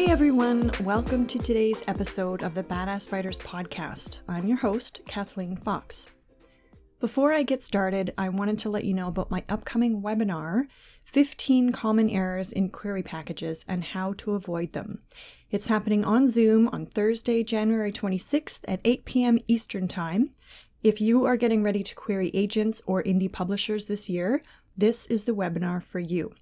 Hi, everyone. Welcome to today's episode of the Badass Writers Podcast. I'm your host, Kathleen Foxx. Before I get started, I wanted to let you know about my upcoming webinar 15 Common Errors in Query Packages and How to Avoid Them. It's happening on Zoom on Thursday, January 26th at 8 p.m. Eastern Time. If you are getting ready to query agents or indie publishers this year, this is the webinar for you.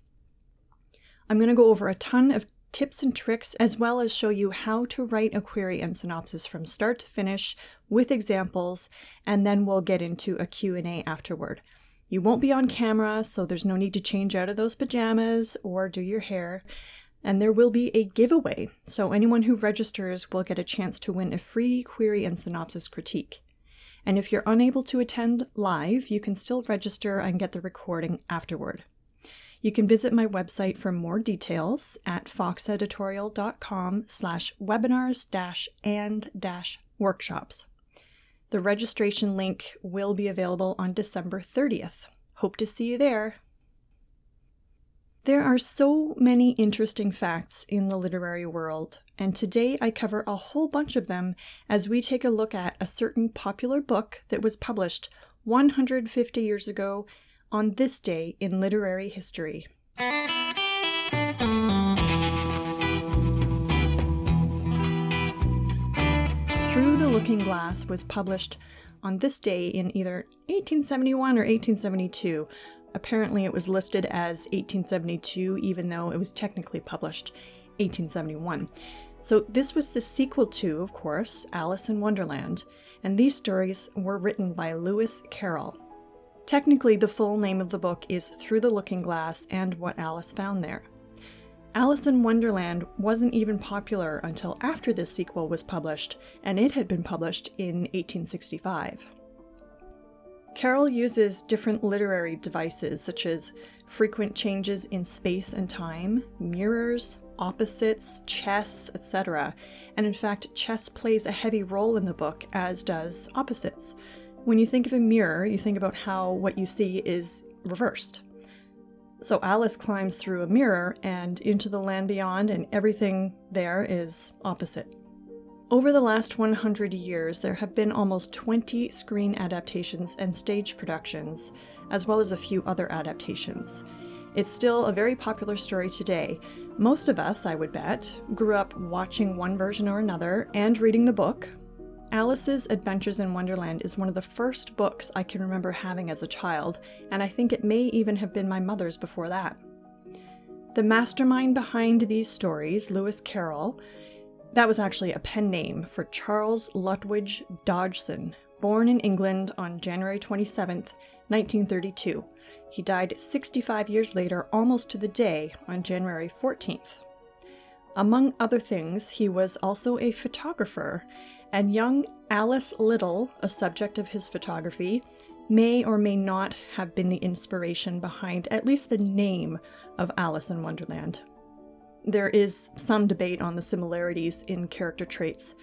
I'm going to go over a ton of tips and tricks as well as show you how to write a query and synopsis from start to finish with examples and then we'll get into a Q&A afterward. You won't be on camera, so there's no need to change out of those pajamas or do your hair. And there will be a giveaway, so anyone who registers will get a chance to win a free query and synopsis critique. And if you're unable to attend live, you can still register and get the recording afterward. You can visit my website for more details at foxxeditorial.com slash webinars dash and dash workshops. The registration link will be available on December 30th. Hope to see you there. There are so many interesting facts in the literary world, and today I cover a whole bunch of them as we take a look at a certain popular book that was published 150 years ago on this day in literary history. Through the Looking Glass was published on this day in either 1871 or 1872. Apparently, it was listed as 1872, even though it was technically published 1871. So, this was the sequel to, of course, Alice in Wonderland, and these stories were written by Lewis Carroll. Technically, the full name of the book is Through the Looking Glass and What Alice Found There. Alice in Wonderland wasn't even popular until after this sequel was published, and it had been published in 1865. Carroll uses different literary devices such as frequent changes in space and time, mirrors, opposites, chess, etc. And in fact, chess plays a heavy role in the book, as does opposites. When you think of a mirror, you think about how what you see is reversed. So Alice climbs through a mirror and into the land beyond, and everything there is opposite. Over the last 100 years, there have been almost 20 screen adaptations and stage productions, as well as a few other adaptations. It's still a very popular story today. Most of us, I would bet, grew up watching one version or another and reading the book, Alice's Adventures in Wonderland is one of the first books I can remember having as a child, and I think it may even have been my mother's before that. The mastermind behind these stories, Lewis Carroll, that was actually a pen name for Charles Lutwidge Dodgson, born in England on January 27, 1932. He died 65 years later, almost to the day, on January 14th. Among other things, he was also a photographer and young Alice Liddell, a subject of his photography, may or may not have been the inspiration behind at least the name of Alice in Wonderland. There is some debate on the similarities in character traits.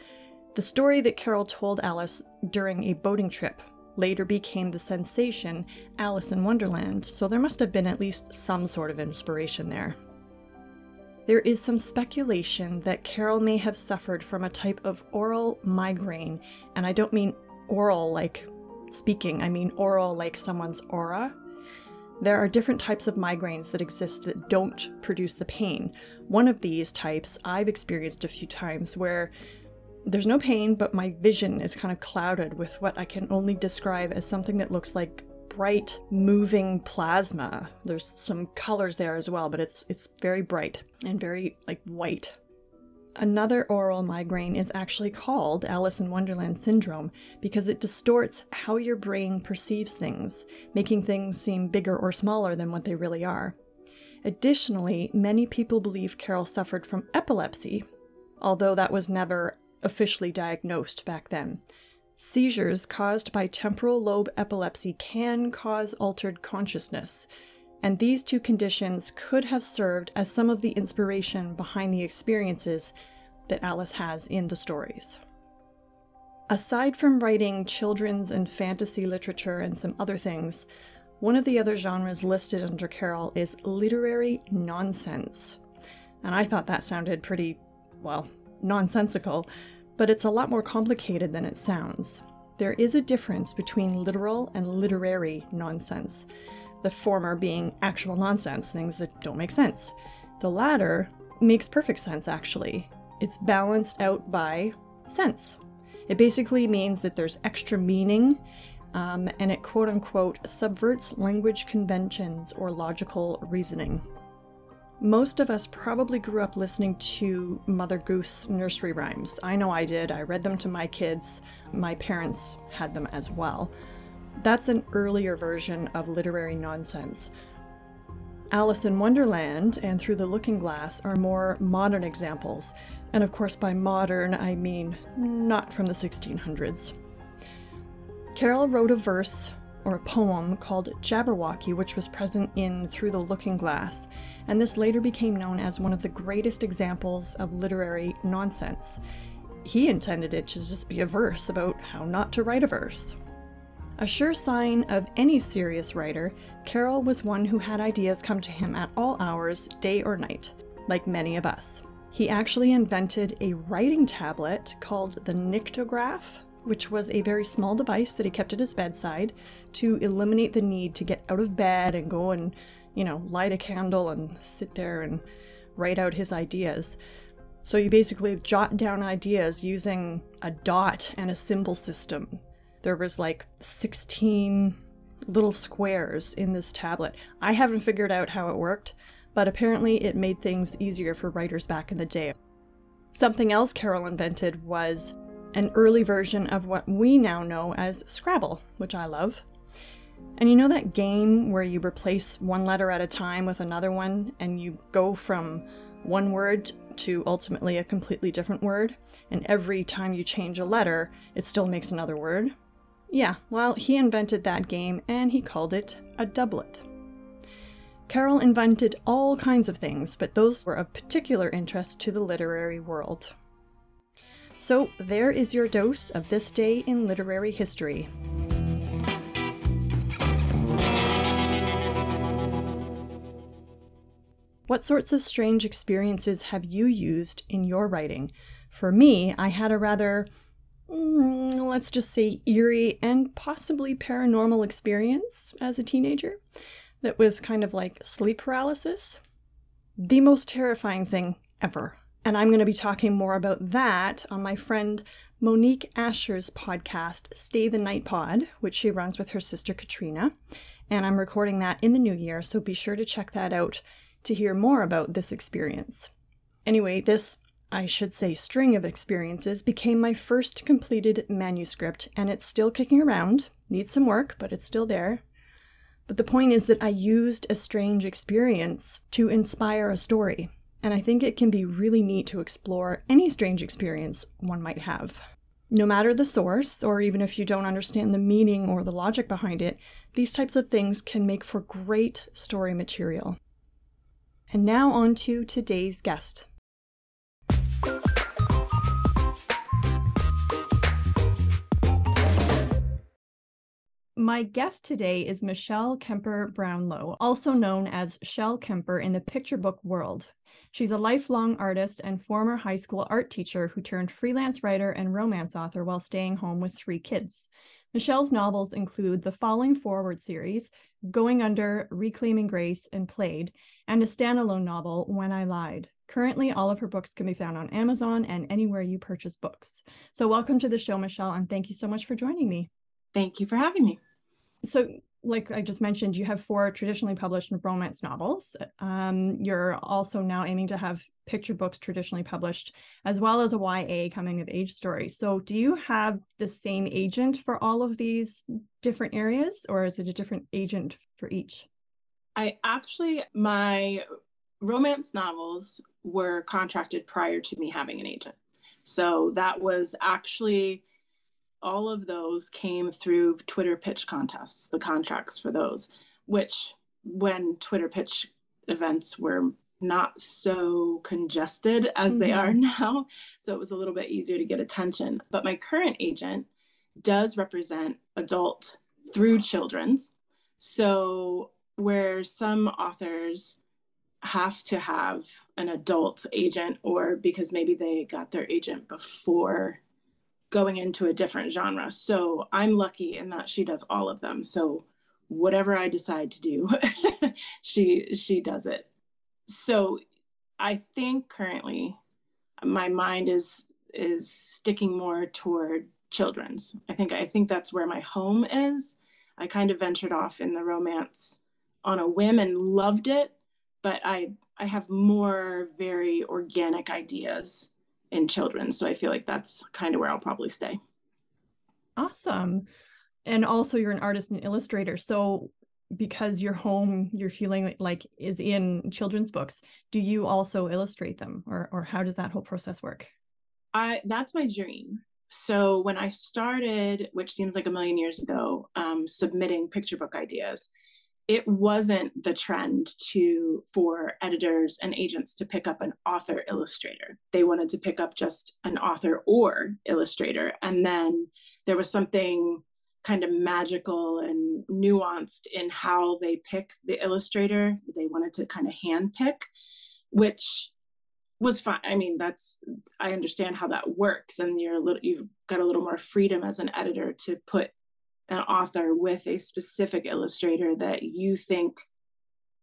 The story that Carroll told Alice during a boating trip later became the sensation Alice in Wonderland, so there must have been at least some sort of inspiration there. There is some speculation that Carroll may have suffered from a type of oral migraine, and I don't mean oral like speaking, I mean oral like someone's aura. There are different types of migraines that exist that don't produce the pain. One of these types I've experienced a few times where there's no pain, but my vision is kind of clouded with what I can only describe as something that looks like bright moving plasma. There's some colors there as well, but it's it's very bright and very like white. Another oral migraine is actually called Alice in Wonderland syndrome because it distorts how your brain perceives things, making things seem bigger or smaller than what they really are. Additionally, many people believe Carroll suffered from epilepsy, although that was never officially diagnosed back then. Seizures caused by temporal lobe epilepsy can cause altered consciousness, and these two conditions could have served as some of the inspiration behind the experiences that Alice has in the stories. Aside from writing children's and fantasy literature and some other things, one of the other genres listed under Carroll is literary nonsense. And I thought that sounded pretty well, nonsensical, but it's a lot more complicated than it sounds. There is a difference between literal and literary nonsense, the former being actual nonsense, things that don't make sense. The latter makes perfect sense, actually. It's balanced out by sense. It basically means that there's extra meaning um, and it quote unquote subverts language conventions or logical reasoning. Most of us probably grew up listening to Mother Goose nursery rhymes. I know I did. I read them to my kids. My parents had them as well. That's an earlier version of literary nonsense. Alice in Wonderland and Through the Looking Glass are more modern examples, and of course, by modern, I mean not from the 1600s. Carroll wrote a verse or a poem called Jabberwocky, which was present in Through the Looking Glass, and this later became known as one of the greatest examples of literary nonsense. He intended it to just be a verse about how not to write a verse. A sure sign of any serious writer, Carroll was one who had ideas come to him at all hours, day or night, like many of us. He actually invented a writing tablet called the Nyctograph, which was a very small device that he kept at his bedside to eliminate the need to get out of bed and go and, you know, light a candle and sit there and write out his ideas. So you basically jot down ideas using a dot and a symbol system. There was like 16 little squares in this tablet. I haven't figured out how it worked, but apparently it made things easier for writers back in the day. Something else Carroll invented was an early version of what we now know as Scrabble, which I love. And you know that game where you replace one letter at a time with another one and you go from one word to ultimately a completely different word, and every time you change a letter, it still makes another word? Yeah, well, he invented that game and he called it a doublet. Carroll invented all kinds of things, but those were of particular interest to the literary world. So, there is your dose of this day in literary history. What sorts of strange experiences have you used in your writing? For me, I had a rather, mm, let's just say, eerie and possibly paranormal experience as a teenager that was kind of like sleep paralysis. The most terrifying thing ever. And I'm going to be talking more about that on my friend Monique Asher's podcast, Stay the Night Pod, which she runs with her sister Katrina. And I'm recording that in the new year, so be sure to check that out to hear more about this experience. Anyway, this, I should say, string of experiences became my first completed manuscript, and it's still kicking around. Needs some work, but it's still there. But the point is that I used a strange experience to inspire a story, and I think it can be really neat to explore any strange experience one might have. No matter the source, or even if you don't understand the meaning or the logic behind it, these types of things can make for great story material. And now on to today's guest. My guest today is Michelle Kemper Brownlow, also known as Shell Kemper in the picture book world. She's a lifelong artist and former high school art teacher who turned freelance writer and romance author while staying home with three kids. Michelle's novels include the Falling Forward series, Going Under, Reclaiming Grace, and Played, and a standalone novel, When I Lied. Currently, all of her books can be found on Amazon and anywhere you purchase books. So, welcome to the show, Michelle, and thank you so much for joining me. Thank you for having me. So, like I just mentioned, you have four traditionally published romance novels. Um, you're also now aiming to have picture books traditionally published, as well as a YA coming of age story. So, do you have the same agent for all of these different areas, or is it a different agent for each? I actually, my romance novels were contracted prior to me having an agent. So, that was actually all of those came through Twitter pitch contests, the contracts for those, which when Twitter pitch events were not so congested as mm-hmm. they are now. So it was a little bit easier to get attention. But my current agent does represent adult through children's. So where some authors have to have an adult agent or because maybe they got their agent before going into a different genre. So I'm lucky in that she does all of them. So whatever I decide to do, she she does it. So I think currently my mind is is sticking more toward children's. I think I think that's where my home is. I kind of ventured off in the romance on a whim and loved it, but I I have more very organic ideas in children, so I feel like that's kind of where I'll probably stay. Awesome. And also you're an artist and illustrator. So because your home you're feeling like is in children's books, do you also illustrate them or or how does that whole process work? I that's my dream. So when I started, which seems like a million years ago, um, submitting picture book ideas, it wasn't the trend to for editors and agents to pick up an author illustrator. They wanted to pick up just an author or illustrator, and then there was something kind of magical and nuanced in how they pick the illustrator. They wanted to kind of hand pick, which was fine. I mean, that's I understand how that works, and you're a little you've got a little more freedom as an editor to put an author with a specific illustrator that you think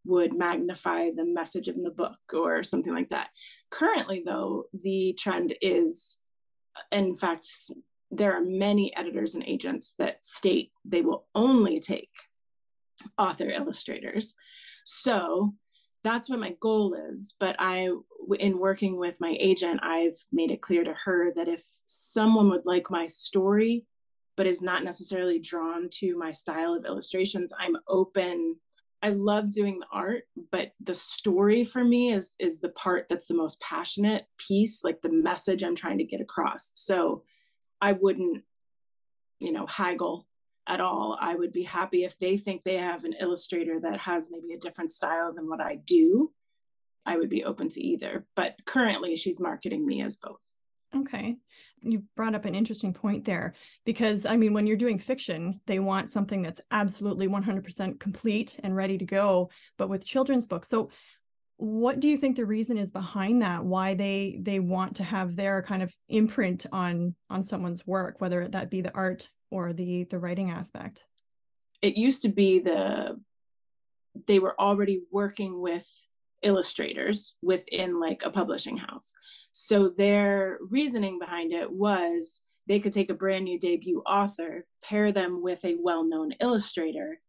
would magnify the message in the book or something like that. Currently, though, the trend is, in fact, there are many editors and agents that state they will only take author illustrators. So that's what my goal is but i in working with my agent i've made it clear to her that if someone would like my story but is not necessarily drawn to my style of illustrations i'm open i love doing the art but the story for me is is the part that's the most passionate piece like the message i'm trying to get across so i wouldn't you know haggle at all. I would be happy if they think they have an illustrator that has maybe a different style than what I do. I would be open to either. But currently, she's marketing me as both. Okay. You brought up an interesting point there because, I mean, when you're doing fiction, they want something that's absolutely 100% complete and ready to go. But with children's books, so what do you think the reason is behind that why they they want to have their kind of imprint on on someone's work whether that be the art or the the writing aspect it used to be the they were already working with illustrators within like a publishing house so their reasoning behind it was they could take a brand new debut author pair them with a well-known illustrator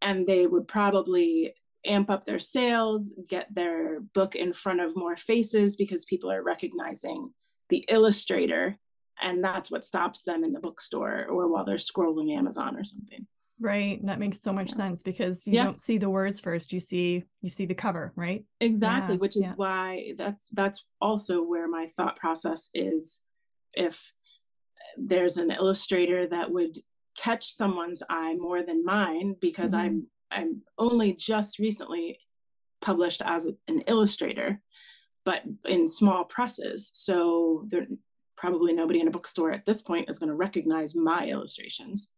and they would probably amp up their sales get their book in front of more faces because people are recognizing the illustrator and that's what stops them in the bookstore or while they're scrolling Amazon or something. Right. That makes so much yeah. sense because you yeah. don't see the words first. You see you see the cover, right? Exactly, yeah. which is why that's that's also where my thought process is if there's an illustrator that would catch someone's eye more than mine because mm-hmm. I'm I'm only just recently published as an illustrator but in small presses so there probably nobody in a bookstore at this point is going to recognize my illustrations.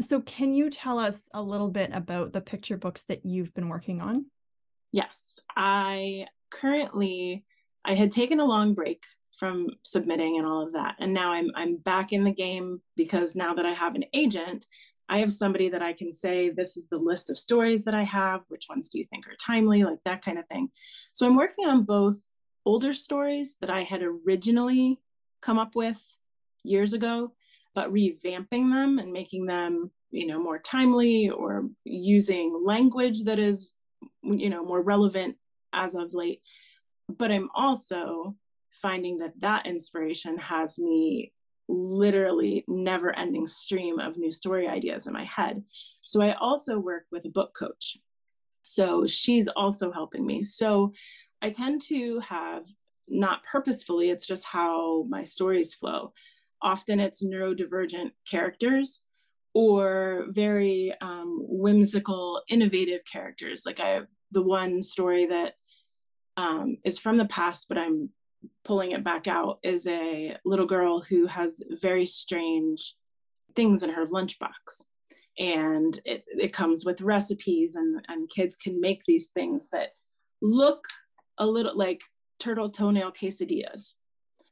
So, can you tell us a little bit about the picture books that you've been working on? Yes, I currently I had taken a long break from submitting and all of that, and now I'm I'm back in the game because now that I have an agent, I have somebody that I can say this is the list of stories that I have. Which ones do you think are timely? Like that kind of thing. So I'm working on both older stories that I had originally come up with years ago, but revamping them and making them, you know, more timely or using language that is, you know, more relevant as of late. But I'm also finding that that inspiration has me literally never ending stream of new story ideas in my head. So I also work with a book coach. So she's also helping me. So I tend to have not purposefully, it's just how my stories flow. Often it's neurodivergent characters or very um, whimsical, innovative characters. Like I the one story that um, is from the past, but I'm pulling it back out is a little girl who has very strange things in her lunchbox. And it, it comes with recipes, and, and kids can make these things that look a little like turtle toenail quesadillas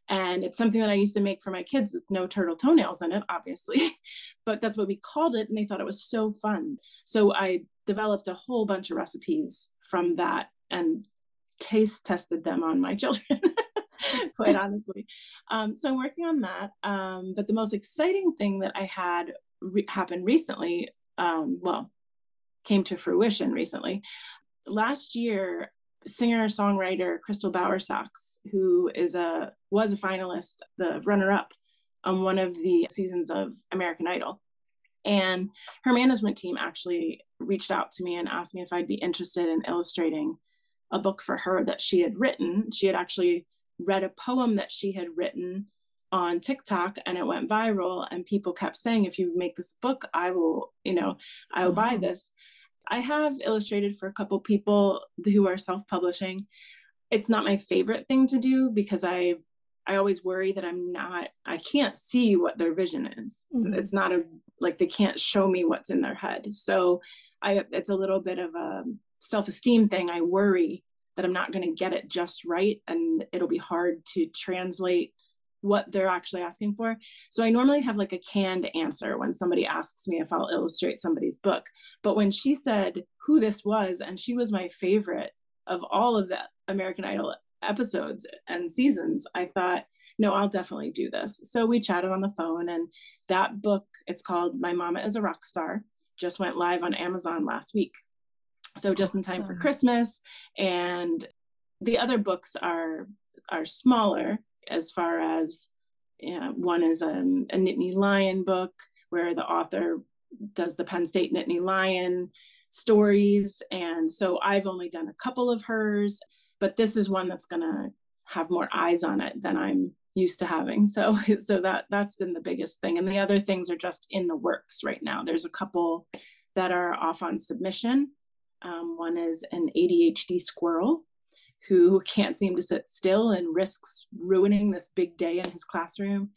and it's something that I used to make for my kids with no turtle toenails in it, obviously. but that's what we called it, and they thought it was so fun. So I developed a whole bunch of recipes from that and taste tested them on my children. quite honestly. Um, so I'm working on that. Um, but the most exciting thing that I had re- happen recently, um, well, came to fruition recently. Last year, singer songwriter Crystal Bowersox, who is a was a finalist, the runner up on one of the seasons of American Idol. And her management team actually reached out to me and asked me if I'd be interested in illustrating a book for her that she had written. She had actually read a poem that she had written on TikTok and it went viral and people kept saying if you make this book I will, you know, I will buy this. I have illustrated for a couple people who are self-publishing. It's not my favorite thing to do because I I always worry that I'm not I can't see what their vision is. Mm-hmm. It's, it's not a like they can't show me what's in their head. So I it's a little bit of a self-esteem thing. I worry that I'm not going to get it just right and it'll be hard to translate what they're actually asking for. So I normally have like a canned answer when somebody asks me if I'll illustrate somebody's book. But when she said who this was, and she was my favorite of all of the American Idol episodes and seasons, I thought, no, I'll definitely do this. So we chatted on the phone, and that book, it's called My Mama is a Rock Star, just went live on Amazon last week. So just in time for Christmas. And the other books are are smaller as far as one is a, a Nittany Lion book where the author does the Penn State Nittany Lion stories. And so I've only done a couple of hers, but this is one that's going to have more eyes on it than I'm used to having. So, so that that's been the biggest thing. And the other things are just in the works right now. There's a couple that are off on submission. Um, one is an ADHD squirrel who can't seem to sit still and risks ruining this big day in his classroom.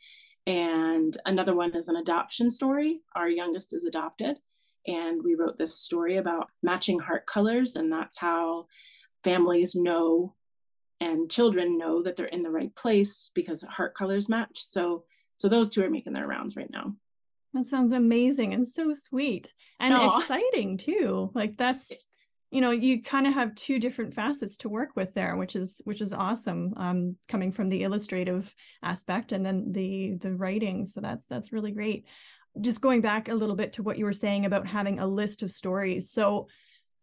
And another one is an adoption story. Our youngest is adopted. And we wrote this story about matching heart colors. And that's how families know and children know that they're in the right place because heart colors match. So, so those two are making their rounds right now. That sounds amazing and so sweet and Aww. exciting too. Like that's you know you kind of have two different facets to work with there which is which is awesome um coming from the illustrative aspect and then the the writing. So that's that's really great. Just going back a little bit to what you were saying about having a list of stories. So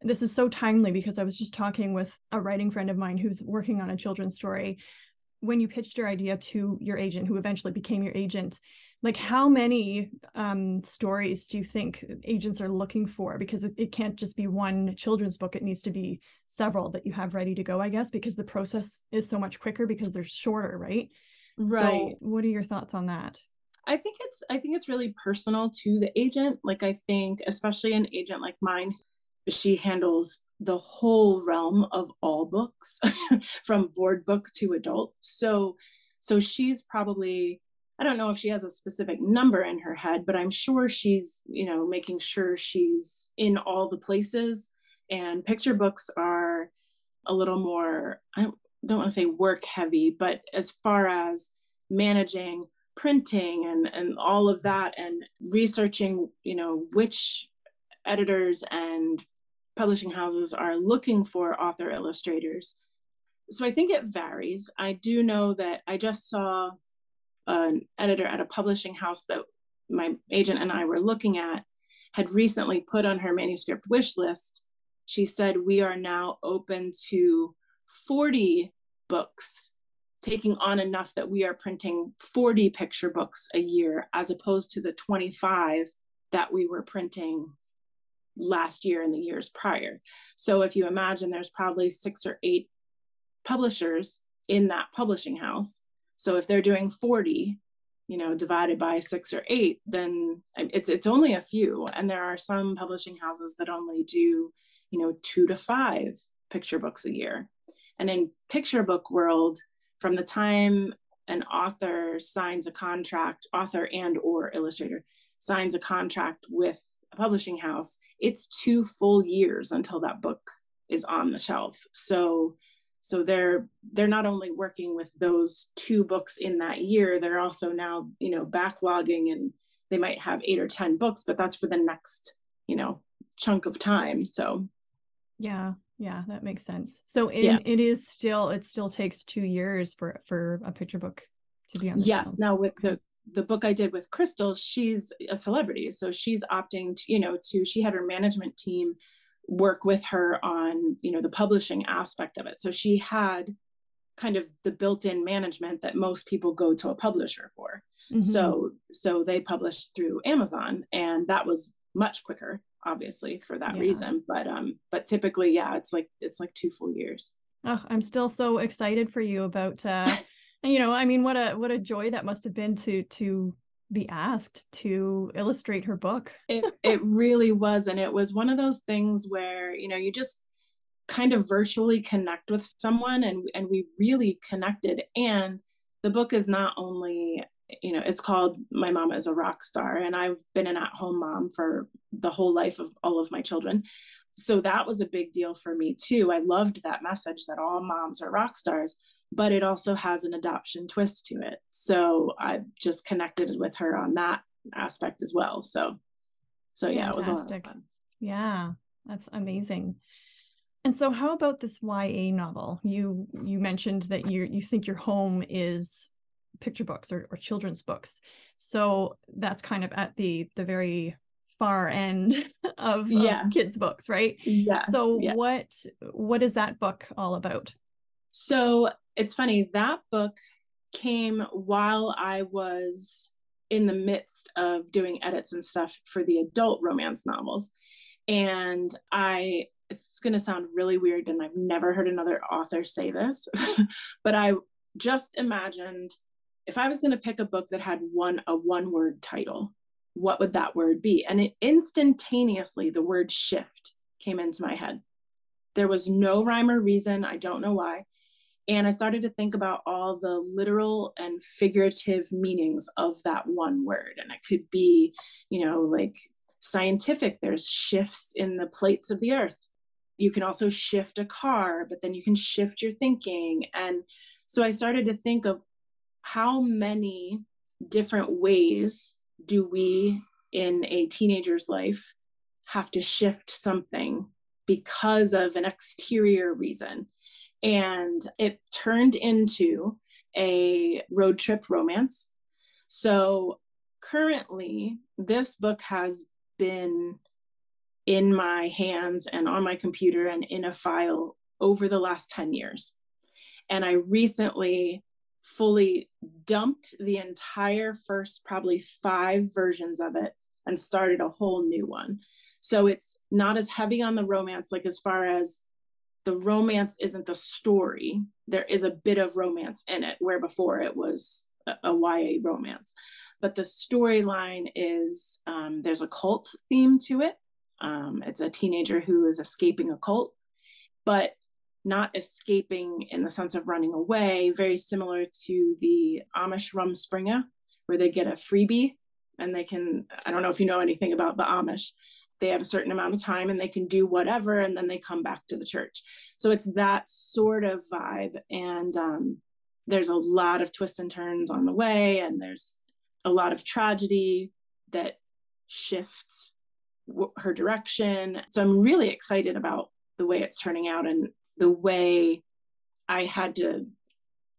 this is so timely because i was just talking with a writing friend of mine who's working on a children's story when you pitched your idea to your agent who eventually became your agent like how many um, stories do you think agents are looking for? Because it, it, can't just be one children's book. It needs to be several that you have ready to go i guess because the process is so much quicker because they're shorter right? Right. so what are your thoughts on that? I think it's i think it's really personal to the agent. Like i think especially an agent like mine she handles the whole realm of all books from board book to adult so so she's probably I don't know if she has a specific number in her head, but I'm sure she's, you know, making sure she's in all the places. And picture books are a little more, I don't want to say work heavy, but as far as managing printing and, and all of that and researching, you know, which editors and publishing houses are looking for author illustrators. So I think it varies. I do know that I just saw an editor at a publishing house that my agent and I were looking at had recently put on her manuscript wish list. She said, We are now open to 40 books, taking on enough that we are printing 40 picture books a year, as opposed to the 25 that we were printing last year and the years prior. So if you imagine there's probably six or eight publishers in that publishing house so if they're doing 40, you know, divided by six or eight, then it's it's only a few. And there are some publishing houses that only do, you know, two to five picture books a year. And in picture book world, from the time an author signs a contract, author and or illustrator signs a contract with publishing house, it's two full years until that book is on the shelf. So so they're they're not only working with those two books in that year, they're also now, you know, backlogging and they might have eight or 10 books, but that's for the next, you know, chunk of time. So yeah, yeah, that makes sense. So it, yeah. it is still it still takes two years for for a picture book to be on the shelf. yes. Shelves. Now with the the book I did with Crystal, she's a celebrity. So she's opting to, you know, to she had her management team work with her on, you know, the publishing aspect of it. So she had kind of the built-in management that most people go to a publisher for. Mm-hmm. So so they published through Amazon and that was much quicker obviously for that yeah. reason but um but typically yeah it's like it's like two full years oh i'm still so excited for you about uh you know i mean what a what a joy that must have been to to be asked to illustrate her book. It it really was. And it was one of those things where you know you just kind of virtually connect with someone and and we really connected. And the book is not only you know it's called my mama is a rock star and i've been an at-home mom for the whole life of all of my children. So that was a big deal for me too. I loved that message that all moms are rock stars but it also has an adoption twist to it. So I just connected with her on that aspect as well. So, so yeah, Fantastic. it was a fun. Yeah, that's amazing. And so, how about this YA novel? You you mentioned that you you think your home is picture books or, or children's books. So that's kind of at the the very far end of, yes. of kids books, right? Yeah. So yes. what what is that book all about? So it's funny, that book came while I was in the midst of doing edits and stuff for the adult romance novels. And I, it's going to sound really weird, and I've never heard another author say this, but I just imagined if I was going to pick a book that had one, a one word title, what would that word be? And it instantaneously, the word shift came into my head. There was no rhyme or reason. I don't know why. And I started to think about all the literal and figurative meanings of that one word. And it could be, you know, like scientific, there's shifts in the plates of the earth. You can also shift a car, but then you can shift your thinking. And so I started to think of how many different ways do we in a teenager's life have to shift something because of an exterior reason and it turned into a road trip romance. So currently, this book has been in my hands and on my computer and in a file over the last 10 years. And I recently fully dumped the entire first probably five versions of it and started a whole new one. So it's not as heavy on the romance, like as far as the romance isn't the story. There is a bit of romance in it, where before it was a, a YA romance. But the storyline is um, there's a cult theme to it. Um, it's a teenager who is escaping a cult, but not escaping in the sense of running away, very similar to the Amish Rumspringa, where they get a freebie and they can, I don't know if you know anything about the Amish, they have a certain amount of time and they can do whatever and then they come back to the church. So it's that sort of vibe and um, there's a lot of twists and turns on the way and there's a lot of tragedy that shifts w- her direction. So i'm really excited about the way it's turning out and the way i had to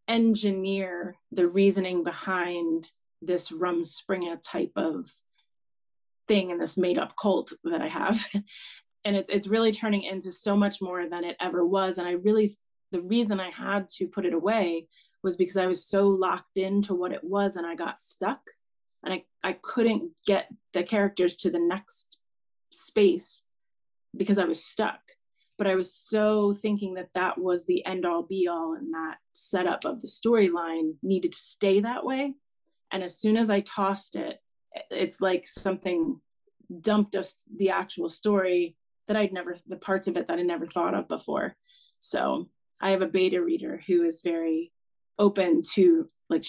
engineer the reasoning behind this rumspringa type of thing in this made up cult that I have. and it's it's really turning into so much more than it ever was. And I really the reason I had to put it away was because I was so locked into what it was and I got stuck and I, I couldn't get the characters to the next space because I was stuck. But I was so thinking that that was the end all be all and that setup of the storyline needed to stay that way. And as soon as I tossed it, it's like something dumped us the actual story that I'd never, the parts of it that I never thought of before. So I have a beta reader who is very open to like,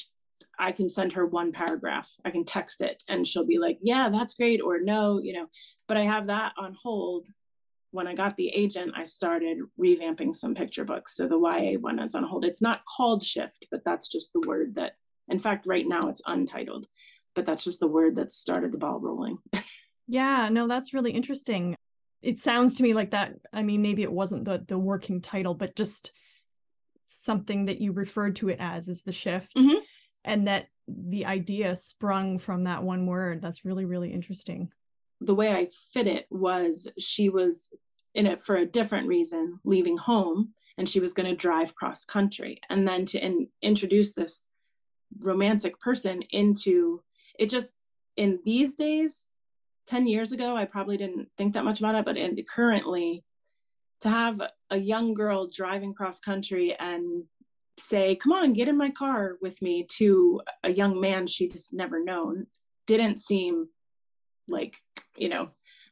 I can send her one paragraph, I can text it, and she'll be like, yeah, that's great, or no, you know, but I have that on hold when I got the agent, I started revamping some picture books. So the YA one is on hold. It's not called Shift, but that's just the word that, in fact, right now it's untitled, but that's just the word that started the ball rolling. yeah, no, that's really interesting. It sounds to me like that. I mean, maybe it wasn't the the working title, but just something that you referred to it as is the shift. Mm-hmm. And that the idea sprung from that one word. That's really, really interesting the way I fit it was she was in it for a different reason, leaving home, and she was going to drive cross country. And then to in, introduce this romantic person into it, just in these days, 10 years ago, I probably didn't think that much about it, but in, currently, to have a young girl driving cross country and say, Come on, get in my car with me to a young man she just never known didn't seem like you know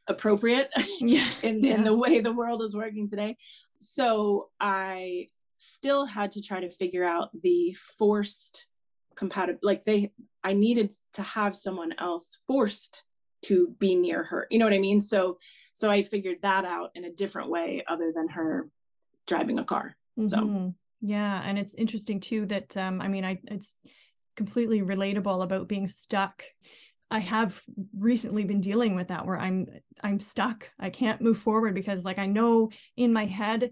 appropriate yeah. in, yeah. in the way the world is working today so i still had to try to figure out the forced compatible like they i needed to have someone else forced to be near her you know what i mean so so i figured that out in a different way other than her driving a car mm-hmm. so yeah and it's interesting too that um i mean i it's completely relatable about being stuck I have recently been dealing with that where I'm I'm stuck. I can't move forward because like I know in my head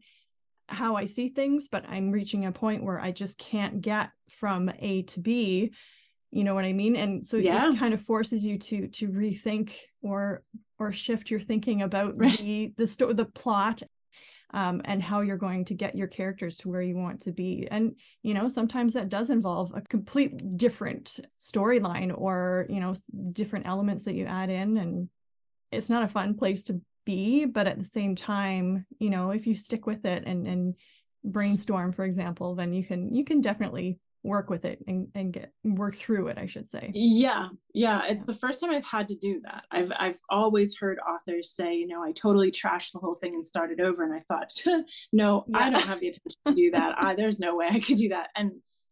how I see things, but I'm reaching a point where I just can't get from A to B. You know what I mean? And so yeah. it kind of forces you to to rethink or or shift your thinking about right. the the story the plot um, and how you're going to get your characters to where you want to be. And, you know, sometimes that does involve a complete different storyline or, you know, different elements that you add in. And it's not a fun place to be, but at the same time, you know, if you stick with it and, and brainstorm, for example, then you can, you can definitely work with it and, and get work through it i should say. Yeah yeah it's the first time i've had to do that. I've i've always heard authors say you know i totally trashed the whole thing and started over and i thought no yeah. i don't have the attention to do that. I, there's no way i could do that. And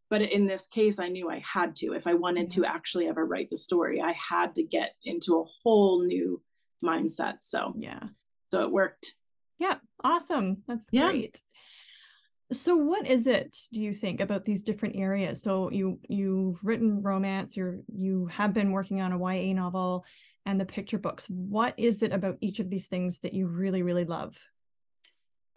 but in this case i knew i had to if i wanted yeah. to mm-hmm. actually ever write the story. I had to get into a whole new mindset. So yeah. so it worked. Yeah. Awesome. That's yeah. great. So what is it do you think about these different areas? So you you've written romance you're you have been working on a ya novel and the picture books. What is it about each of these things that you really really love?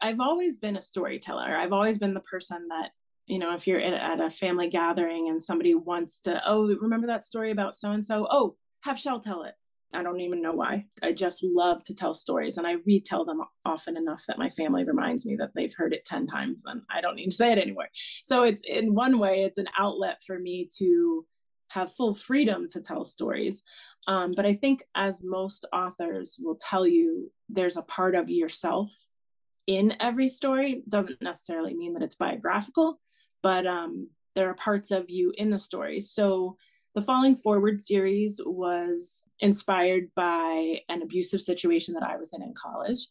I've always been a storyteller. I've always been the person that you know if you're at, a family gathering and somebody wants to oh remember that story about so and so? Oh have shell tell it I don't even know why. I just love to tell stories and I retell them often enough that my family reminds me that they've heard it 10 times and I don't need to say it anymore. So it's in one way, it's an outlet for me to have full freedom to tell stories. Um, but I think, as most authors will tell you, there's a part of yourself in every story. Doesn't necessarily mean that it's biographical, but um, there are parts of you in the story. So the Falling Forward series was inspired by an abusive situation that I was in in college,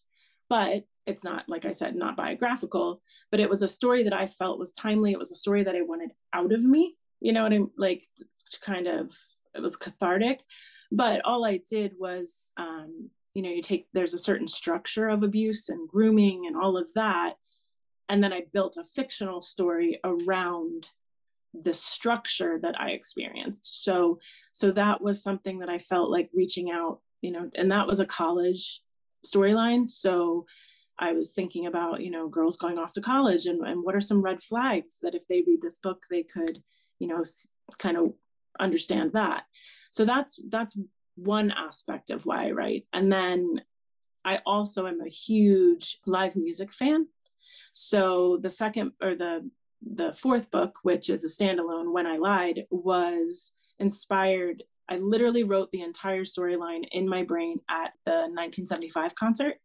but it's not, like I said, not biographical, but it was a story that I felt was timely. It was a story that I wanted out of me, you know what I'm like, kind of, it was cathartic. But all I did was, um, you know, you take, there's a certain structure of abuse and grooming and all of that. And then I built a fictional story around the structure that I experienced. So so that was something that I felt like reaching out, you know, and that was a college storyline. So I was thinking about, you know, girls going off to college and, and what are some red flags that if they read this book, they could, you know, kind of understand that. So that's that's one aspect of why I write. And then I also am a huge live music fan. So the second or the the fourth book, which is a standalone, When I Lied, was inspired. I literally wrote the entire storyline in my brain at the 1975 concert.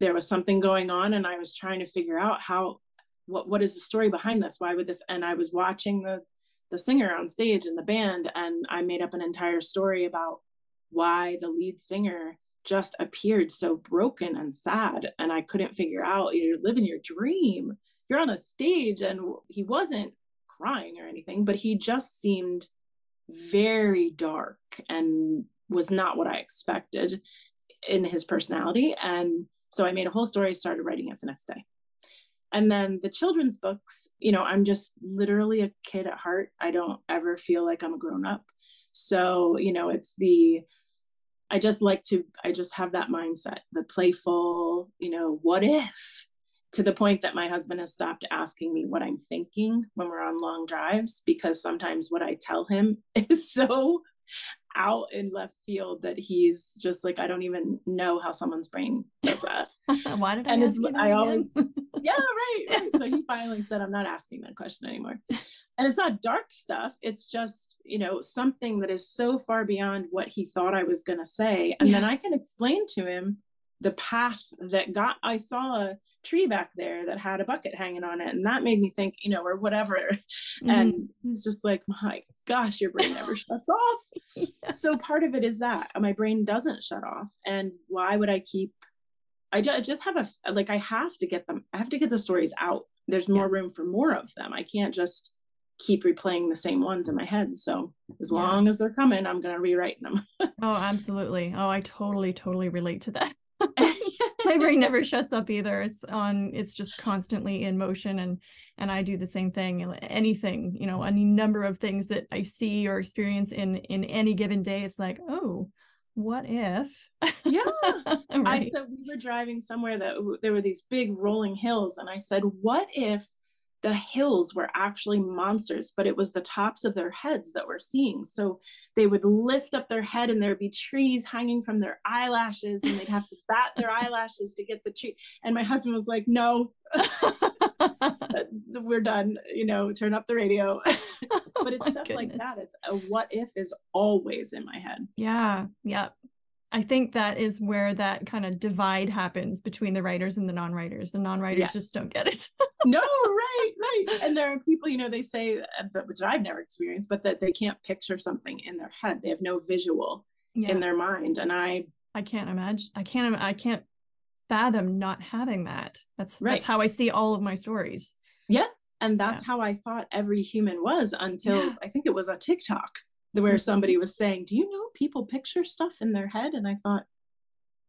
There was something going on, and I was trying to figure out how, what, what is the story behind this? Why would this? And I was watching the, the singer on stage and the band, and I made up an entire story about why the lead singer just appeared so broken and sad. And I couldn't figure out, you're living your dream you're on a stage and he wasn't crying or anything but he just seemed very dark and was not what i expected in his personality and So I made a whole story, started writing it the next day. And then the children's books, you know, I'm just literally a kid at heart. I don't ever feel like I'm a grown up. So, you know, it's the, I just like to, I just have that mindset, the playful, you know, what if? To the point that my husband has stopped asking me what I'm thinking when we're on long drives because sometimes what I tell him is so out in left field that he's just like, I don't even know how someone's brain does that. Why did I? And it's I always, yeah, right, right. So he finally said, I'm not asking that question anymore. And it's not dark stuff. It's just, you know, something that is so far beyond what he thought I was going to say. And yeah. then I can explain to him the path that got, I saw a tree back there that had a bucket hanging on it. And that made me think, you know, or whatever. Mm-hmm. And he's just like, my gosh, your brain never shuts off. Yeah. So part of it is that my brain doesn't shut off. And why would I keep, I just have a, like, I have to get them, I have to get the stories out. There's more yeah. room for more of them. I can't just keep replaying the same ones in my head. So as yeah. long as they're coming, I'm going to rewrite them. oh, absolutely. Oh, I totally, totally relate to that. my brain never shuts up either. It's on it's just constantly in motion and and i do the same thing anything you know any number of things that i see or experience in in any given day it's like oh what if? Yeah. Right. i said we were driving somewhere that there were these big rolling hills and i said what if the hills were actually monsters, but it was the tops of their heads that we're seeing. So they would lift up their head and there'd be trees hanging from their eyelashes and they'd have to bat their eyelashes to get the tree. And my husband was like, no, we're done, you know, turn up the radio. but it's oh stuff goodness. like that. It's a what if is always in my head. Yeah. Yeah. I think that is where that kind of divide happens between the writers and the non-writers. The non-writers yeah. just don't get it. no, right, right. And there are people, you know, they say, uh, which I've never experienced, but that they can't picture something in their head. They have no visual yeah. in their mind. And I, I can't imagine. I can't. I can't fathom not having that. That's right. that's how I see all of my stories. Yeah, and that's yeah. how I thought every human was until I think it was a TikTok where somebody was saying, Do you know people picture stuff in their head? And I thought,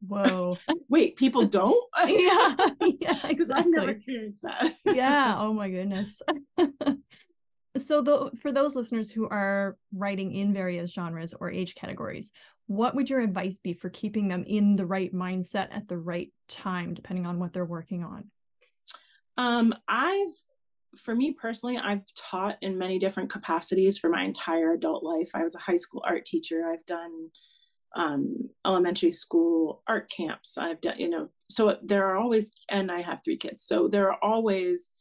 Whoa. Wait, people don't? yeah. Yeah. Exactly. I've never experienced that. yeah. Oh my goodness. so the, for those listeners who are writing in various genres or age categories, what would your advice be for keeping them in the right mindset at the right time, depending on what they're working on? Um, I've for me personally, I've taught in many different capacities for my entire adult life. I was a high school art teacher. I've done um, elementary school art camps. I've done, you know, so there are always, and I have three kids. So there are always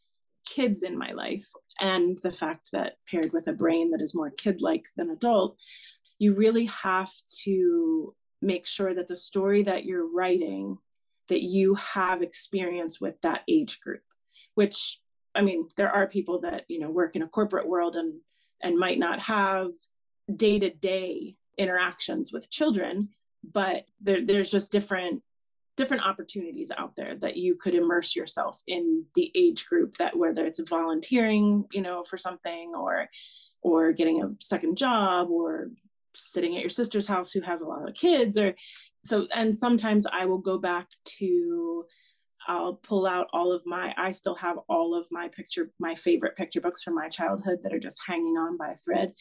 kids in my life. And the fact that paired with a brain that is more kid like than adult, you really have to make sure that the story that you're writing that you have experience with that age group which I mean, there are people that, you know, work in a corporate world and and might not have day-to-day interactions with children, but there, there's just different different opportunities out there that you could immerse yourself in the age group that whether it's volunteering, you know, for something or or getting a second job or sitting at your sister's house who has a lot of kids or so and sometimes I will go back to I'll pull out all of my, I still have all of my picture, my favorite picture books from my childhood that are just hanging on by a thread.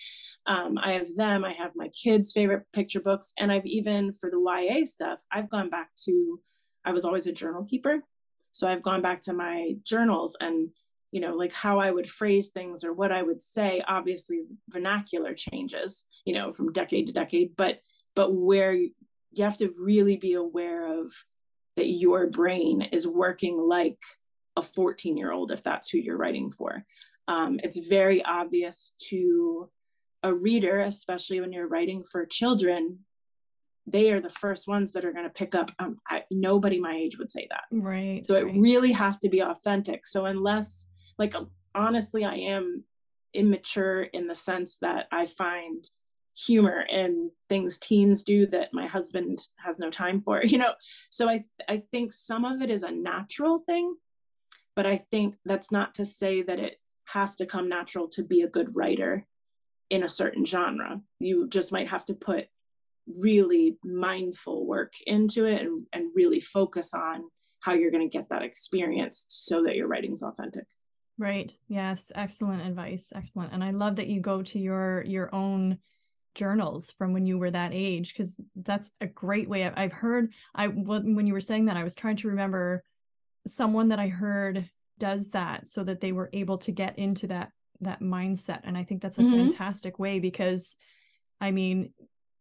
Um, I have them, I have my kids' favorite picture books, and I've even, for the YA stuff, I've gone back to, I was always a journal keeper. So I've gone back to my journals and, you know, like how I would phrase things or what I would say. Obviously, vernacular changes, you know, from decade to decade, but, but where you have to really be aware of that your brain is working like a 14 year old if that's who you're writing for. Um, it's very obvious to a reader especially when you're writing for children they are the first ones that are going to pick up um, I, nobody my age would say that. Right so right. it really has to be authentic. So unless like honestly i am immature in the sense that i find humor and things teens do that my husband has no time for you know? So i i think some of it is a natural thing but i think that's not to say that it has to come natural to be a good writer in a certain genre. You just might have to put really mindful work into it and, and really focus on how you're going to get that experience so that your writing's authentic. Right. Yes. Excellent advice. Excellent. And i love that you go to your your own journals from when you were that age because that's a great way I've, I've heard i when you were saying that i was trying to remember someone that i heard does that so that they were able to get into that that mindset and i think that's a mm-hmm. fantastic way because i mean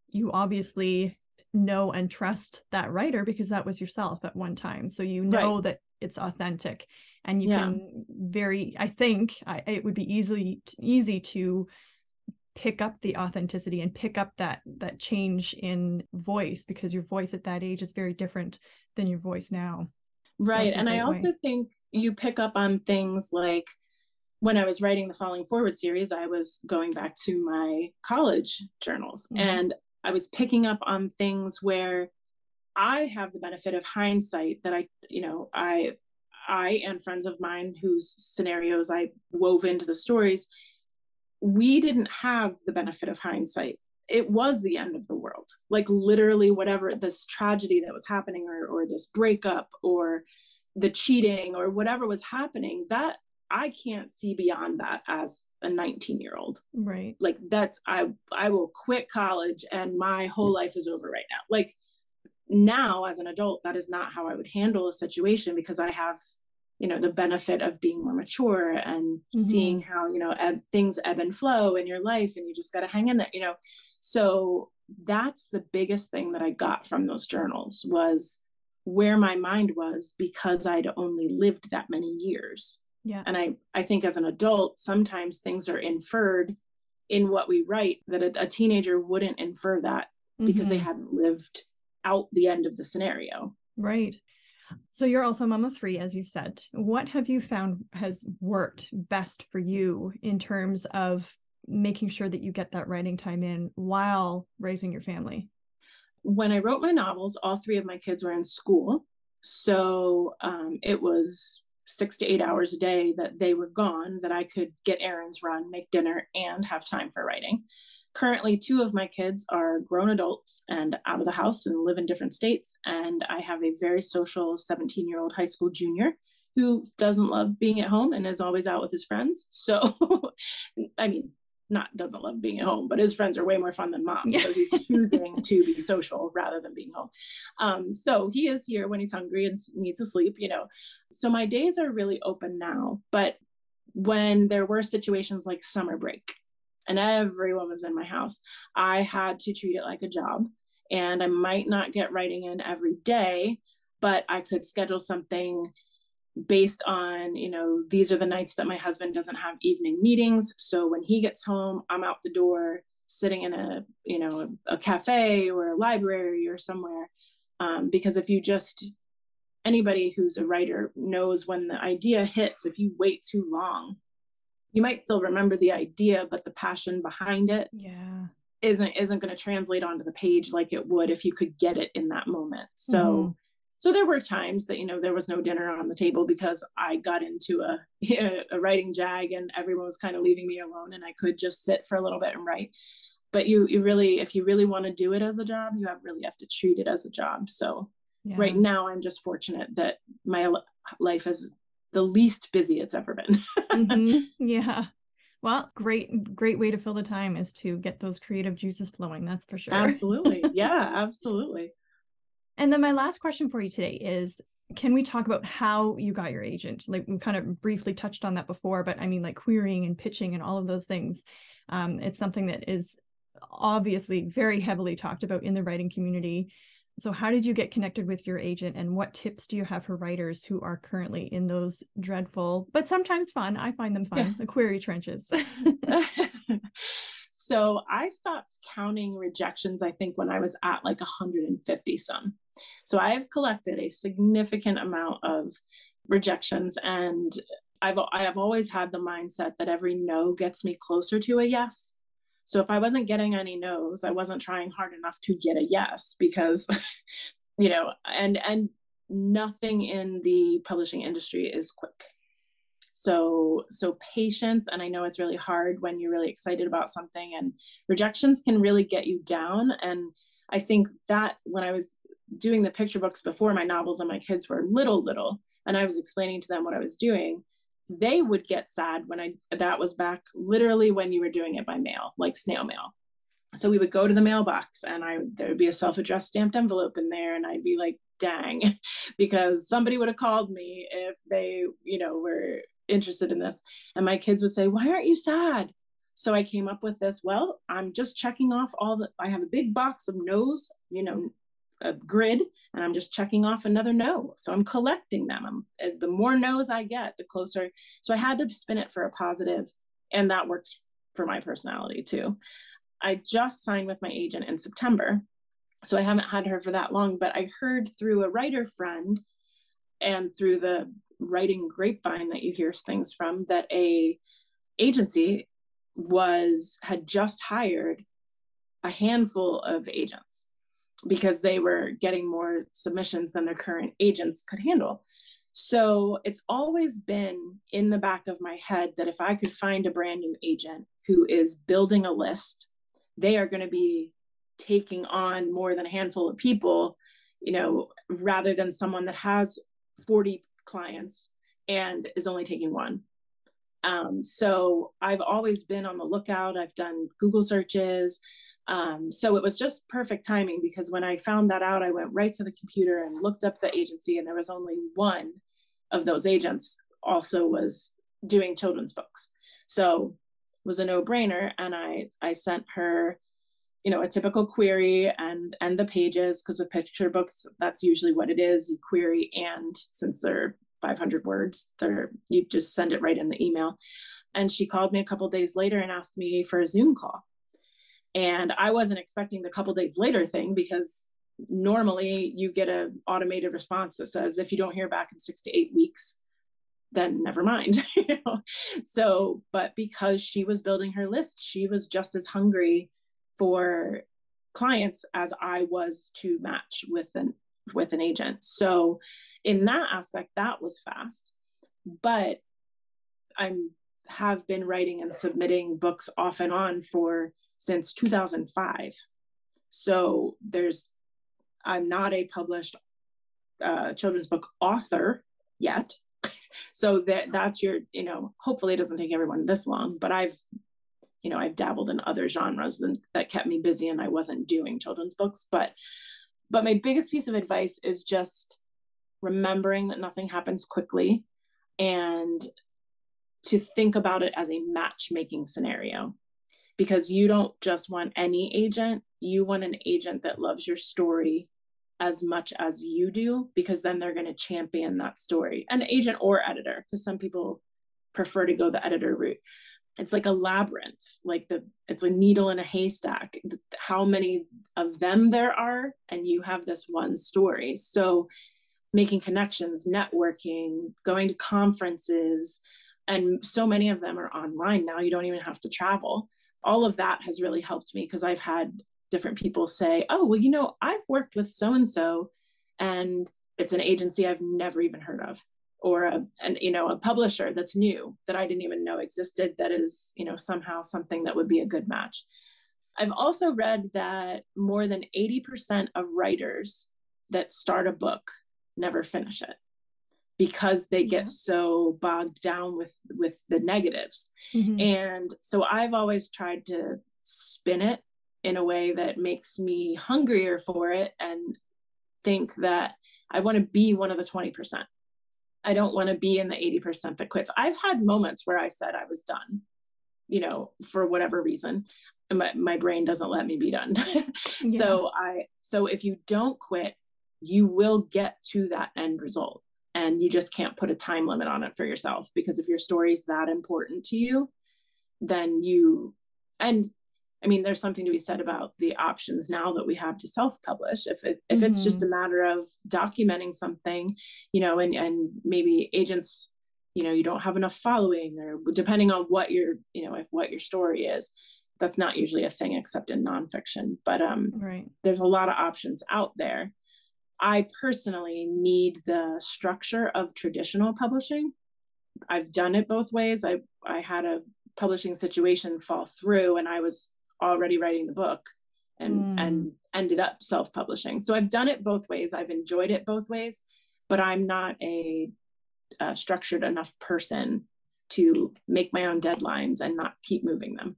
you obviously know and trust that writer because that was yourself at one time so you know right. that it's authentic and you yeah. can very i think I, it would be easily easy to pick up the authenticity and pick up that that change in voice because your voice at that age is very different than your voice now right so and i also think you pick up on things like when i was writing the falling forward series i was going back to my college journals mm-hmm. and i was picking up on things where i have the benefit of hindsight that i you know i i and friends of mine whose scenarios i wove into the stories we didn't have the benefit of hindsight. It was the end of the world. Like literally whatever this tragedy that was happening or, or this breakup or the cheating or whatever was happening that i can't see beyond that as a 19 year old right. Like that's i i will quit college and my whole life is over right now. Like now as an adult that is not how i would handle a situation because i have you know the benefit of being more mature and mm-hmm. seeing how you know ebb, things ebb and flow in your life and you just got to hang in there you know? So that's the biggest thing that i got from those journals was where my mind was because i'd only lived that many years. Yeah. And i i think as an adult sometimes things are inferred in what we write that a, a teenager wouldn't infer that because mm-hmm. they hadn't lived out the end of the scenario. Right so you're also a mom of three, as you've said. What have you found has worked best for you in terms of making sure that you get that writing time in while raising your family? When I wrote my novels, all three of my kids were in school. So um, it was six to eight hours a day that they were gone, that I could get errands run, make dinner, and have time for writing. Currently, two of my kids are grown adults and out of the house and live in different states. And I have a very social 17 year old high school junior who doesn't love being at home and is always out with his friends. So, I mean, not doesn't love being at home, but his friends are way more fun than mom. Yeah. So he's choosing to be social rather than being home. Um, so he is here when he's hungry and needs to sleep, you know. So my days are really open now. But when there were situations like summer break and everyone was in my house, I had to treat it like a job. And I might not get writing in every day, but I could schedule something based on, you know, these are the nights that my husband doesn't have evening meetings. So when he gets home, I'm out the door sitting in a, you know, a, a cafe or a library or somewhere. Um, because if you just, anybody who's a writer knows when the idea hits, if you wait too long, you might still remember the idea but the passion behind it yeah isn't isn't going to translate onto the page like it would if you could get it in that moment so mm-hmm. so there were times that you know there was no dinner on the table because i got into a a writing jag and everyone was kind of leaving me alone and i could just sit for a little bit and write but you you really if you really want to do it as a job you have really have to treat it as a job so yeah. right now i'm just fortunate that my life is the least busy it's ever been. mm-hmm. Yeah. Well, great, great way to fill the time is to get those creative juices flowing. That's for sure. Absolutely. Yeah, absolutely. And then my last question for you today is can we talk about how you got your agent? Like we kind of briefly touched on that before, but I mean, like querying and pitching and all of those things. Um, it's something that is obviously very heavily talked about in the writing community. So, how did you get connected with your agent, and what tips do you have for writers who are currently in those dreadful, but sometimes fun? I find them fun, yeah. the query trenches. so, I stopped counting rejections, I think, when I was at like 150 some. So, I have collected a significant amount of rejections, and I've, I have always had the mindset that every no gets me closer to a yes. So if I wasn't getting any no's, I wasn't trying hard enough to get a yes because, you know, and and nothing in the publishing industry is quick. So so patience, and I know it's really hard when you're really excited about something, and rejections can really get you down. And I think that when I was doing the picture books before my novels and my kids were little little and i was explaining to them what i was doing they would get sad when i that was back literally when you were doing it by mail like snail mail. So we would go to the mailbox and i there would be a self-addressed stamped envelope in there and i'd be like dang because somebody would have called me if they you know were interested in this. And my kids would say why aren't you sad? So i came up with this well i'm just checking off all the i have a big box of no's you know a grid and i'm just checking off another no. So i'm collecting them. I'm, the more no's i get the closer. So i had to spin it for a positive and that works for my personality too. I just signed with my agent in september so i haven't had her for that long but i heard through a writer friend and through the writing grapevine that you hear things from that a agency was had just hired a handful of agents because they were getting more submissions than their current agents could handle. So it's always been in the back of my head that if I could find a brand new agent who is building a list, they are going to be taking on more than a handful of people, you know, rather than someone that has 40 clients and is only taking one. Um, so I've always been on the lookout. I've done Google searches. Um, so it was just perfect timing because when I found that out, I went right to the computer and looked up the agency, and there was only one of those agents also was doing children's books. So it was a no-brainer, and I I sent her, you know, a typical query and and the pages because with picture books, that's usually what it is. You query and since they're 500 words, they're you just send it right in the email. And she called me a couple days later and asked me for a Zoom call and I wasn't expecting the couple days later thing because normally you get an automated response that says if you don't hear back in six to eight weeks, then never mind. you know? So, but because she was building her list, she was just as hungry for clients as I was to match with an with an agent. So in that aspect, that was fast. But I'm have been writing and submitting books off and on for since 2005. So there's, I'm not a published uh, children's book author yet. so that that's your, you know, hopefully it doesn't take everyone this long, but I've, you know, I've dabbled in other genres than, that kept me busy and I wasn't doing children's books. But, but my biggest piece of advice is just remembering that nothing happens quickly and to think about it as a matchmaking scenario because you don't just want any agent, you want an agent that loves your story as much as you do, because then they're going to champion that story. An agent or editor, because some people prefer to go the editor route. It's like a labyrinth, like the it's a needle in a haystack. How many of them there are, and you have this one story. So making connections, networking, going to conferences, and so many of them are online now. You don't even have to travel all of that has really helped me because I've had different people say, oh, well, you know, I've worked with so and so, and it's an agency I've never even heard of or a and you know a publisher that's new that I didn't even know existed that is you know somehow something that would be a good match. I've also read that more than 80% of writers that start a book never finish it because they get so bogged down with with the negatives. Mm-hmm. and so i've always tried to spin it in a way that makes me hungrier for it and think that i want to be one of the 20% i don't want to be in the 80% that quits. I've had moments where i said i was done you know for whatever reason. My, my brain doesn't let me be done. Yeah. so i so if you don't quit you will get to that end result and you just can't put a time limit on it for yourself because if your story is that important to you then you and i mean there's something to be said about the options now that we have to self-publish if it if mm-hmm. it's just a mm-hmm. matter of documenting something you know and and maybe agents you know you don't have enough following or depending on what your you know if what your story is that's not usually a thing except in nonfiction but um right there's a lot of options out there I personally need the structure of traditional publishing. I've done it both ways. I I had a publishing situation fall through and I was already writing the book and mm. and ended up self-publishing so i've done it both ways i've enjoyed it both ways but i'm not a, a structured enough person to make my own deadlines and not keep moving them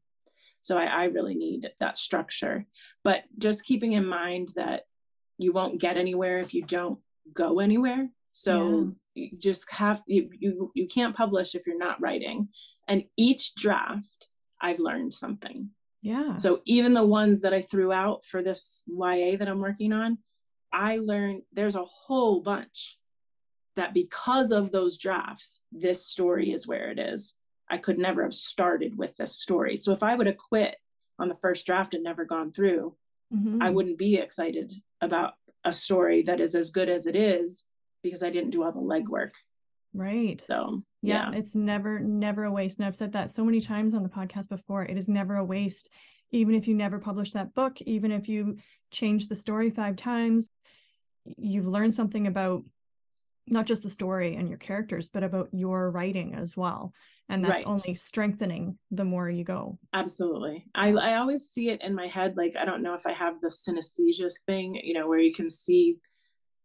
so I, I really need that structure but just keeping in mind that you won't get anywhere if you don't go anywhere. So yeah. you just have you, you you can't publish if you're not writing. And each draft i've learned something. Yeah. So even the ones that i threw out for this ya that i'm working on i learned there's a whole bunch that because of those drafts this story is where it is. I could never have started with this story. So if i would have quit on the first draft and never gone through mm-hmm. i wouldn't be excited about a story that is as good as it is because I didn't do all the legwork. Right. So, yeah. yeah, it's never, never a waste. And I've said that so many times on the podcast before. It is never a waste. Even if you never publish that book, even if you change the story five times, you've learned something about not just the story and your characters, but about your writing as well. And that's right. only strengthening the more you go. Absolutely. I, I always see it in my head. Like, I don't know if I have the synesthesia thing, you know, where you can see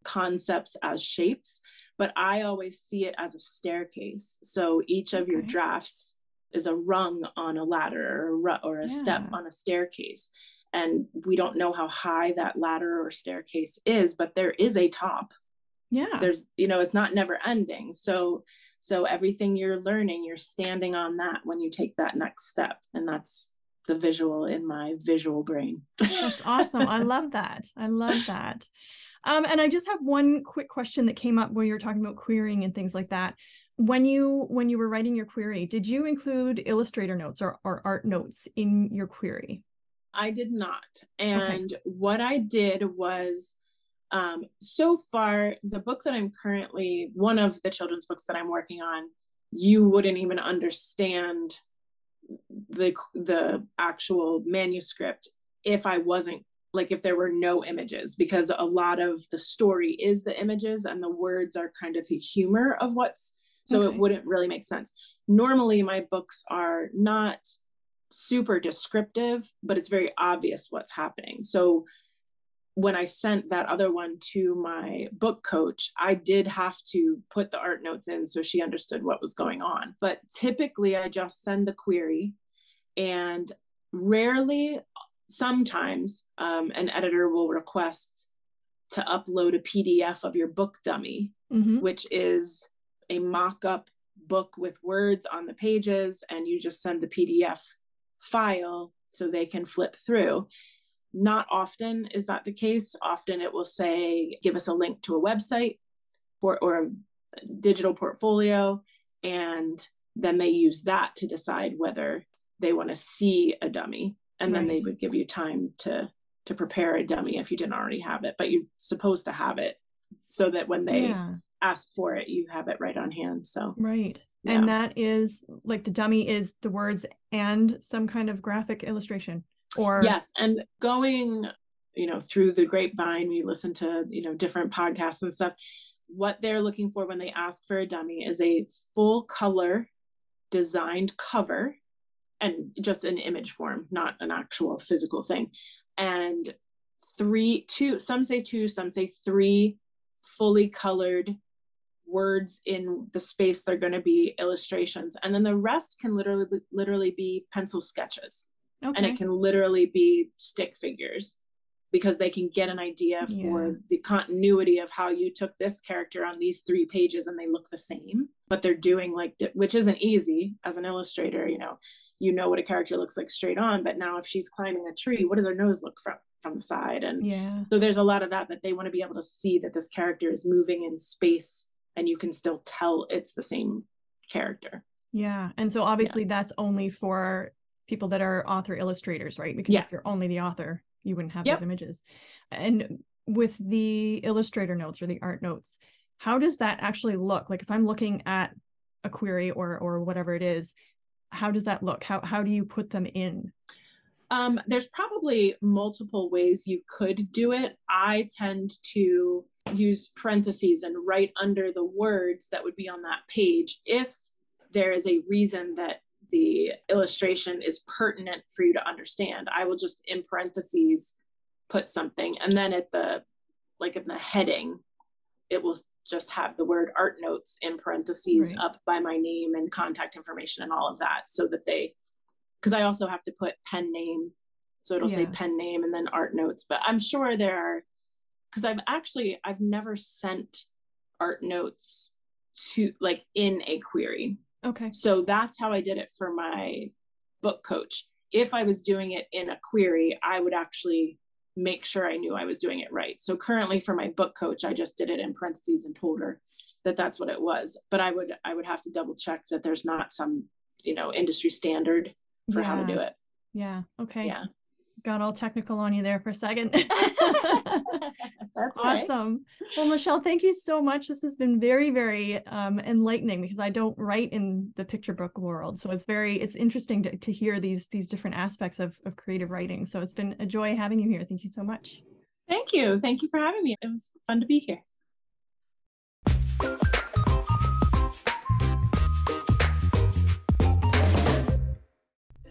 concepts as shapes, but I always see it as a staircase. So each of okay. your drafts is a rung on a ladder or a, or a yeah. step on a staircase. And we don't know how high that ladder or staircase is, but there is a top. Yeah. There's, you know, it's not never ending. So, so everything you're learning, you're standing on that when you take that next step. And that's the visual in my visual brain. That's awesome. I love that. I love that. Um, and I just have one quick question that came up when you were talking about querying and things like that. When you when you were writing your query, did you include illustrator notes or, or art notes in your query? I did not. And okay. what I did was um, so far, the book that I'm currently, one of the children's books that I'm working on, you wouldn't even understand the the actual manuscript if I wasn't like if there were no images because a lot of the story is the images and the words are kind of the humor of what's so okay. it wouldn't really make sense normally my books are not super descriptive but it's very obvious what's happening so when i sent that other one to my book coach i did have to put the art notes in so she understood what was going on but typically i just send the query and rarely sometimes um, an editor will request to upload a PDF of your book dummy, mm-hmm. which is a mock up book with words on the pages, and you just send the PDF file so they can flip through. Not often is that the case. Often it will say, give us a link to a website or, or a digital portfolio, and then they use that to decide whether they want to see a dummy and right. then they would give you time to to prepare a dummy if you didn't already have it but you're supposed to have it so that when they yeah. ask for it you have it right on hand so right yeah. and that is like the dummy is the words and some kind of graphic illustration or yes and going you know through the grapevine we listen to you know different podcasts and stuff. What they're looking for when they ask for a dummy is a full color designed cover and just an image form, not an actual physical thing. And three, two, some say two, some say three fully colored words in the space they're going to be illustrations. And then the rest can literally literally be pencil sketches okay. and it can literally be stick figures because they can get an idea yeah. for the continuity of how you took this character on these three pages and they look the same but they're doing like which isn't easy as an illustrator you know you know what a character looks like straight on but now if she's climbing a tree what does her nose look from from the side and yeah so there's a lot of that that they want to be able to see that this character is moving in space and you can still tell it's the same character yeah and so obviously yeah. that's only for people that are author illustrators right because yeah. if you're only the author you wouldn't have yep. those images and with the illustrator notes or the art notes how does that actually look like if i'm looking at a query or or whatever it is how does that look? How how do you put them in? Um, there's probably multiple ways you could do it. I tend to use parentheses and write under the words that would be on that page if there is a reason that the illustration is pertinent for you to understand. I will just in parentheses put something. And then at the, like in the heading, it will just have the word art notes in parentheses right. up by my name and contact information and all of that so that they, because I also have to put pen name. So it'll yeah. say pen name and then art notes. But I'm sure there are, because I've actually, I've never sent art notes to like in a query. Okay. So that's how I did it for my book coach. If I was doing it in a query, I would actually make sure I knew I was doing it right. So currently for my book coach, I just did it in parentheses and told her that that's what it was. But I would I would have to double check that there's not some, you know, industry standard for yeah. how to do it. Yeah. Okay. Yeah got all technical on you there for a second. That's awesome. Well, Michelle, thank you so much. This has been very, very um, enlightening because I don't write in the picture book world, so it's very it's interesting to, to hear these these different aspects of of creative writing. So it's been a joy having you here. Thank you so much. Thank you. Thank you for having me. It was fun to be here.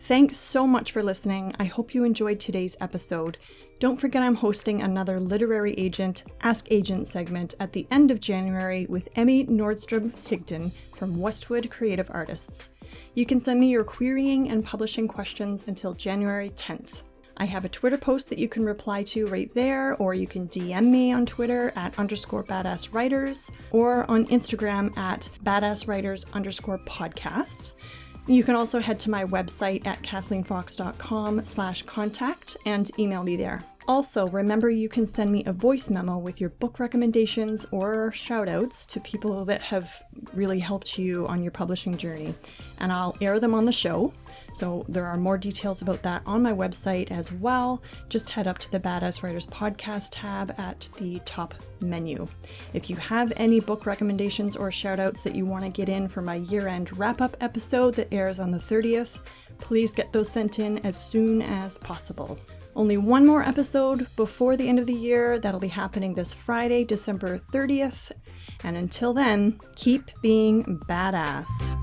Thanks so much for listening. I hope you enjoyed today's episode. Don't forget I'm hosting another Literary Agent Ask Agent segment at the end of January with Emmy Nordstrom Higdon from Westwood Creative Artists. You can send me your querying and publishing questions until January 10th. I have a Twitter post that you can reply to right there, or you can DM me on Twitter at underscore badass writers, or on Instagram at badass writers underscore podcast. You can also head to my website at kathleenfoxx.com slash contact and email me there. Also, remember you can send me a voice memo with your book recommendations or shoutouts to people that have really helped you on your publishing journey, and I'll air them on the show. So there are more details about that on my website as well. Just head up to the Badass Writers Podcast tab at the top menu. If you have any book recommendations or shoutouts that you want to get in for my year end wrap up episode that airs on the 30th, please get those sent in as soon as possible. Only one more episode before the end of the year. That'll be happening this Friday, December 30th. And until then, keep being badass.